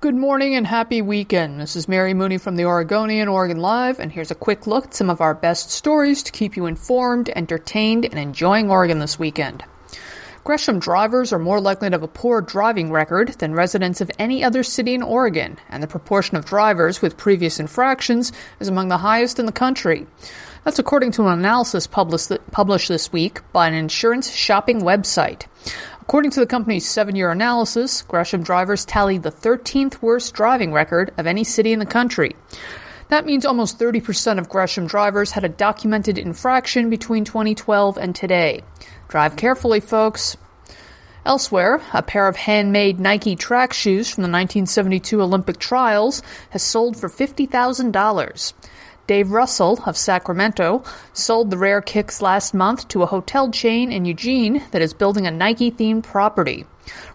Good morning and happy weekend. This is Mary Mooney from the Oregonian, Oregon Live, and here's a quick look at some of our best stories to keep you informed, entertained, and enjoying Oregon this weekend. Gresham drivers are more likely to have a poor driving record than residents of any other city in Oregon, and the proportion of drivers with previous infractions is among the highest in the country. That's according to an analysis published this week by an insurance shopping website. According to the company's seven year analysis, Gresham drivers tallied the 13th worst driving record of any city in the country. That means almost 30% of Gresham drivers had a documented infraction between 2012 and today. Drive carefully, folks. Elsewhere, a pair of handmade Nike track shoes from the 1972 Olympic trials has sold for $50,000. Dave Russell of Sacramento sold the rare kicks last month to a hotel chain in Eugene that is building a Nike themed property.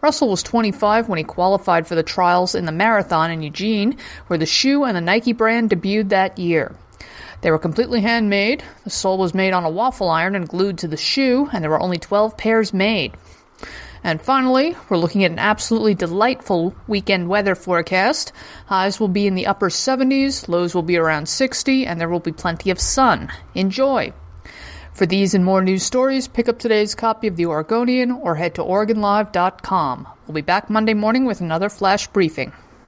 Russell was 25 when he qualified for the trials in the marathon in Eugene, where the shoe and the Nike brand debuted that year. They were completely handmade. The sole was made on a waffle iron and glued to the shoe, and there were only 12 pairs made. And finally, we're looking at an absolutely delightful weekend weather forecast. Highs will be in the upper 70s, lows will be around 60, and there will be plenty of sun. Enjoy! For these and more news stories, pick up today's copy of The Oregonian or head to OregonLive.com. We'll be back Monday morning with another flash briefing.